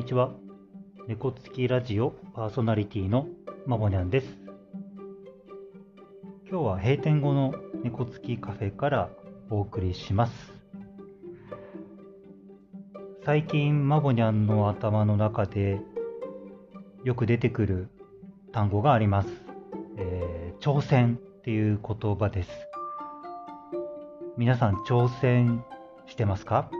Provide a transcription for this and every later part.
にちは。猫つきラジオパーソナリティのまぼにゃんです。今日は閉店後の猫つきカフェからお送りします。最近まぼにゃんの頭の中でよく出てくる単語があります。えー、挑戦っていう言葉です。皆さん挑戦してますか？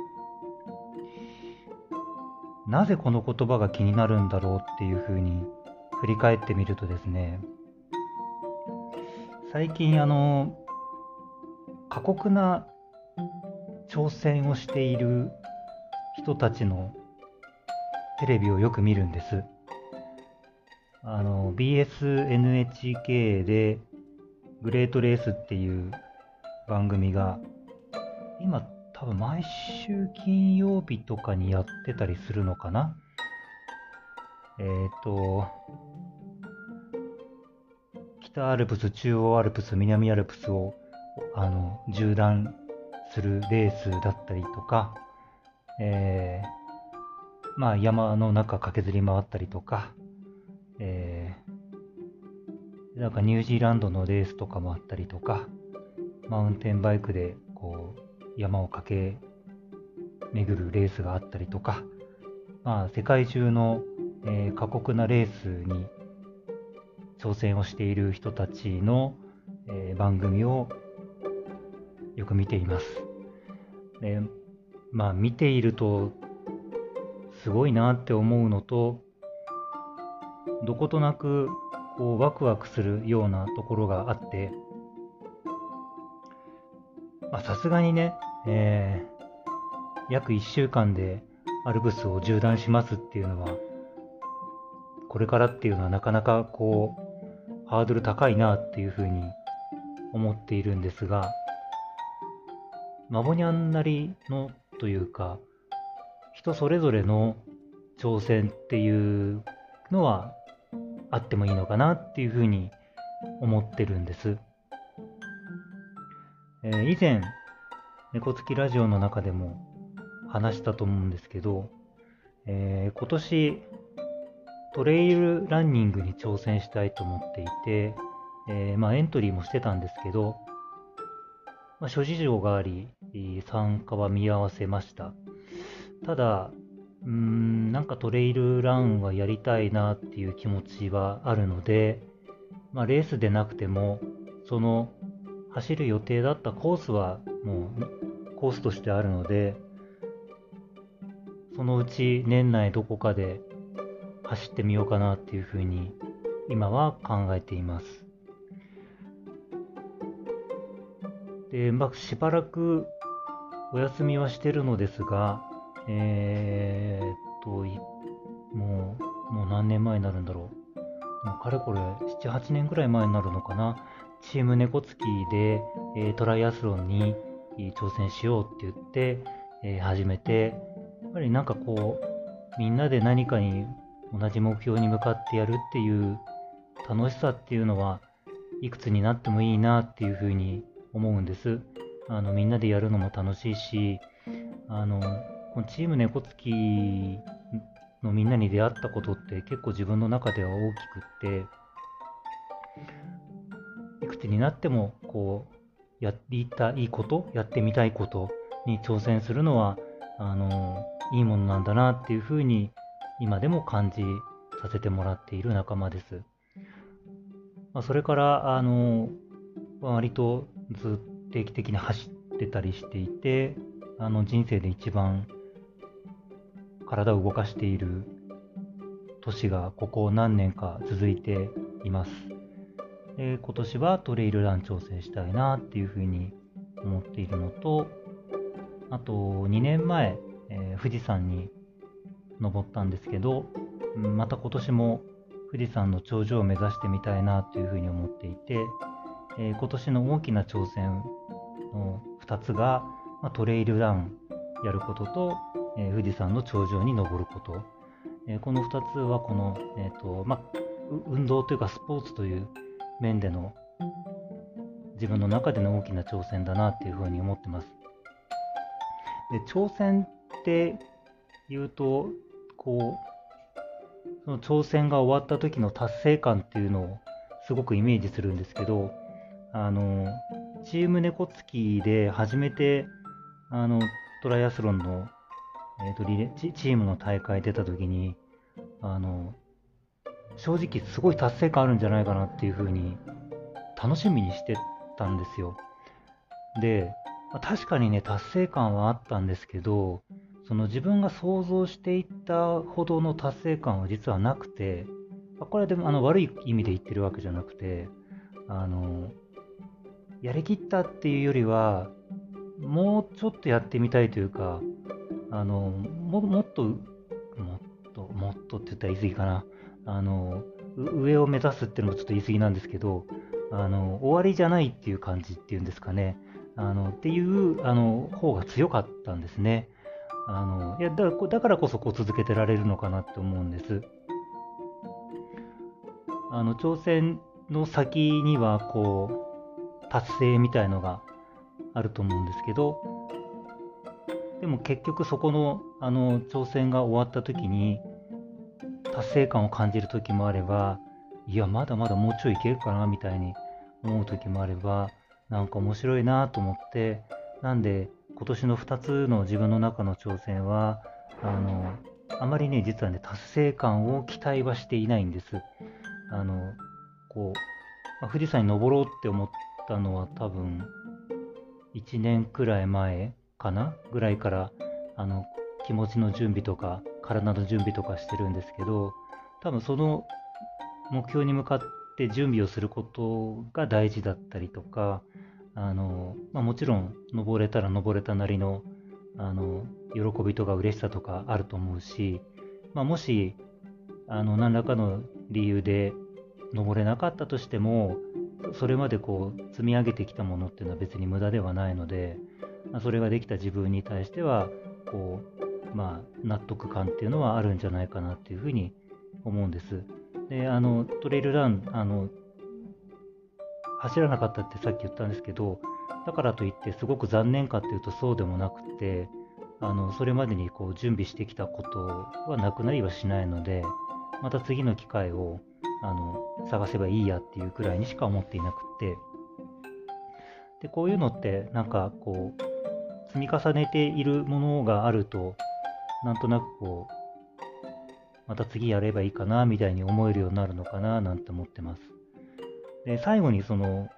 なぜこの言葉が気になるんだろうっていうふうに振り返ってみるとですね最近あの過酷な挑戦をしている人たちのテレビをよく見るんです。あの BSNHK でグレートレースっていう番組が今多分毎週金曜日とかにやってたりするのかな？えっ、ー、と、北アルプス、中央アルプス、南アルプスをあの縦断するレースだったりとか、えー、まあ山の中駆けずり回ったりとか、えー、なんかニュージーランドのレースとかもあったりとか、マウンテンバイクでこう山を駆け巡るレースがあったりとか、まあ、世界中の、えー、過酷なレースに挑戦をしている人たちの、えー、番組をよく見ています。でまあ見ているとすごいなって思うのとどことなくこうワクワクするようなところがあってさすがにねえー、約1週間でアルプスを縦断しますっていうのは、これからっていうのはなかなかこう、ハードル高いなっていうふうに思っているんですが、マボニャンなりのというか、人それぞれの挑戦っていうのはあってもいいのかなっていうふうに思ってるんです。えー、以前、猫つきラジオの中でも話したと思うんですけど、えー、今年トレイルランニングに挑戦したいと思っていて、えー、まあ、エントリーもしてたんですけど、まあ、諸事情があり参加は見合わせました。ただうーんなんかトレイルランはやりたいなっていう気持ちはあるので、まあ、レースでなくてもその走る予定だったコースはもうコースとしてあるのでそのうち年内どこかで走ってみようかなっていうふうに今は考えています。で、まあ、しばらくお休みはしてるのですがえー、っともうもう何年前になるんだろう。もうかれこれ78年ぐらい前になるのかな。チーム猫つきで、えー、トライアスロンに挑戦しようって言って、えー、始めて、やっぱりなんかこう、みんなで何かに同じ目標に向かってやるっていう楽しさっていうのはいくつになってもいいなっていうふうに思うんです。あのみんなでやるのも楽しいし、あのこのチーム猫つきのみんなに出会ったことって結構自分の中では大きくって、いくつになってもこうやりたいこと、やってみたいことに挑戦するのは、あの、いいものなんだなっていうふうに今でも感じさせてもらっている仲間です。まあ、それから、あの、割とずっと定期的に走ってたりしていて、あの人生で一番体を動かしている年がここ何年か続いています。今年はトレイルラン挑戦したいなっていうふうに思っているのとあと2年前、えー、富士山に登ったんですけどまた今年も富士山の頂上を目指してみたいなというふうに思っていて、えー、今年の大きな挑戦の2つが、まあ、トレイルランやることと、えー、富士山の頂上に登ること、えこの2つはこの、えーとまあ、運動というかスポーツという面での自分の中での大きな挑戦だなっていうふうに思ってます。で挑戦って言うとこうその挑戦が終わった時の達成感っていうのをすごくイメージするんですけど、あの、チーム猫つきで初めて、あの、トライアスロンの、えーと、リレチチームの大会出た時に、あの、正直すごい達成感あるんじゃないかなっていうふうに楽しみにしてたんですよ。で、ま、確かにね、達成感はあったんですけど、その自分が想像していったほどの達成感は実はなくて、これはでもあの悪い意味で言ってるわけじゃなくて、あの、やりきったっていうよりは、もうちょっとやってみたいというか、あの、ももっと、もっと、もっとって言ったら言い過ぎかな。あの、上を目指すっていうのもちょっと言い過ぎなんですけど、あの、終わりじゃないっていう感じっていうんですかね。あの、っていう、あの、方が強かったんですね。あの、いや、だだからこそこう続けてられるのかなって思うんです。あの、挑戦の先には、こう、達成みたいのがあると思うんですけど、でも結局そこの、あの、挑戦が終わった時に、達成感を感じる時もあれば、いや、まだまだもうちょいいけるかな、みたいに思う時もあれば、なんか面白いなと思って、なんで、今年の2つの自分の中の挑戦は、あの、あまりね、実はね、達成感を期待はしていないんです。あの、こう、まあ、富士山に登ろうって思ったのは多分、1年くらい前かなぐらいから、あの、気持ちの準備とか、体の準備とかしてるんですけど、多分その目標に向かって準備をすることが大事だったりとか、あの、まあ、もちろん登れたら登れたなりのあの喜びとか嬉しさとかあると思うし、まあ、もしあの何らかの理由で登れなかったとしてもそれまでこう積み上げてきたものっていうのは別に無駄ではないので、それができた自分に対してはこう、まあ、納得感っていうのはあるんじゃないかなっていうふうに思うんです。であのトレイルランあの走らなかったってさっき言ったんですけど、だからといってすごく残念かっていうとそうでもなくて、あのそれまでにこう準備してきたことはなくなりはしないので、また次の機会をあの探せばいいやっていうくらいにしか思っていなくて、でこういうのってなんかこう積み重ねているものがあると、なんとなくこう、また次やればいいかなみたいに思えるようになるのかななんて思ってます。で最後にその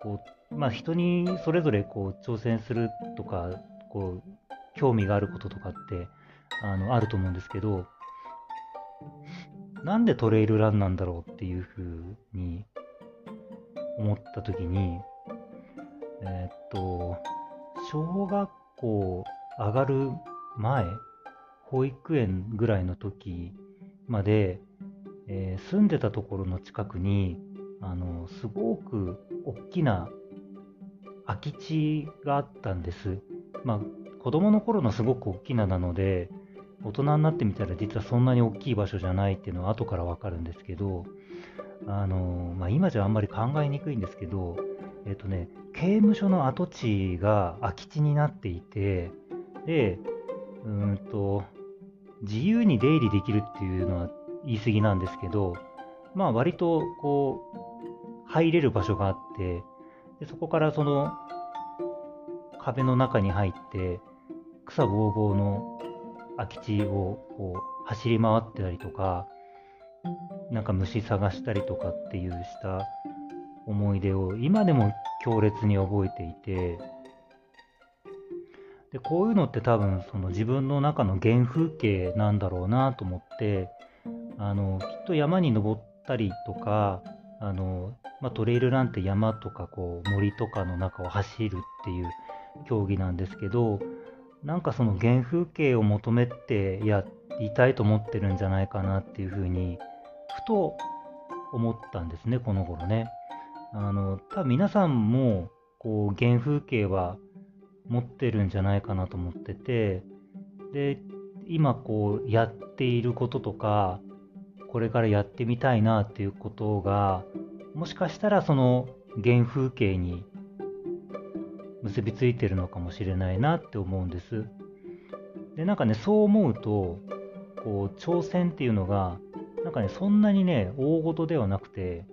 こう、まあ、人にそれぞれこう挑戦するとかこう興味があることとかってあのあると思うんですけどなんでトレイルランなんだろうっていうふうに思った時にえー、っと小学校上がる前保育園ぐらいの時まで、えー、住んでたところの近くにあのすごく大きな空き地があったんです。まあ子供の頃のすごく大きななので大人になってみたら実はそんなに大きい場所じゃないっていうのは後からわかるんですけどあの、まあ、今じゃあんまり考えにくいんですけどえっ、とね刑務所の跡地が空き地になっていてでうんと自由に出入りできるっていうのは言い過ぎなんですけどまあ割とこう入れる場所があって、でそこからその壁の中に入って、草ぼうぼうの空き地をこう走り回ってたりとか、なんか虫探したりとかっていうした思い出を今でも強烈に覚えていて、でこういうのって多分その自分の中の原風景なんだろうなと思ってあのきっと山に登ったりとかあのまあ、トレイルランって山とかこう森とかの中を走るっていう競技なんですけどなんかその原風景を求めてやりたいと思ってるんじゃないかなっていうふうにふと思ったんですねこの頃ね。あの多分皆さんもこう原風景は持ってるんじゃないかなと思っててで今こうやっていることとかこれからやってみたいなっていうことがもしかしたらその原風景に結びついてるのかもしれないなって思うんです。でなんかねそう思うとこう挑戦っていうのがなんかね、そんなにね、大事ではなくて、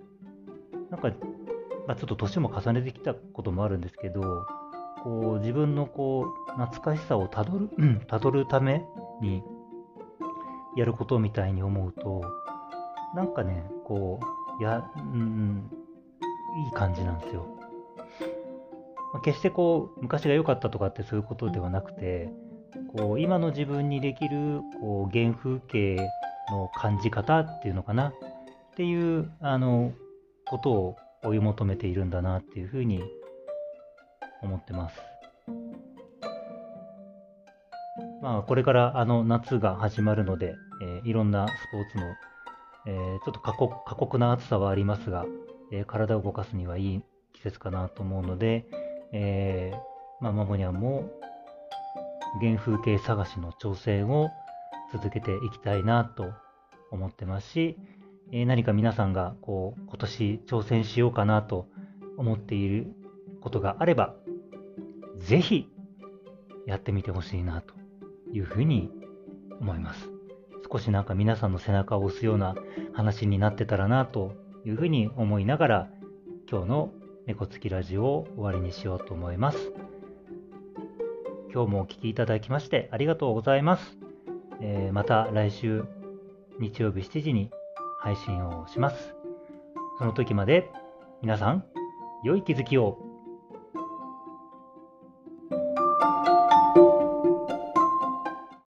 なんか、まあ、ちょっと年も重ねてきたこともあるんですけど、こう、自分のこう、懐かしさをたどる、たどるために、やることみたいに思うと、なんかね、こう、や、うん、いい感じなんですよ。まあ、決してこう、昔が良かったとかってそういうことではなくて、こう、今の自分にできる、こう、原風景の感じ方っていうのかなっていう、あの、ことを追い求めているんだなっていうふうに思ってます。まあ、これからあの夏が始まるので、えー、いろんなスポーツの、えー、ちょっと過酷過酷な暑さはありますが、えー、体を動かすにはいい季節かなと思うので、えー、まあ、マモニャンも原風景探しの挑戦を続けていきたいなと思ってますし、え、何か皆さんがこう今年挑戦しようかなと思っていることがあれば、ぜひやってみてほしいなというふうに思います。少しなんか皆さんの背中を押すような話になってたらなというふうに思いながら今日の猫つきラジオを終わりにしようと思います。今日もお聴きいただきましてありがとうございます。えー、また来週日曜日7時に配信をします。その時まで皆さん良い気づきを。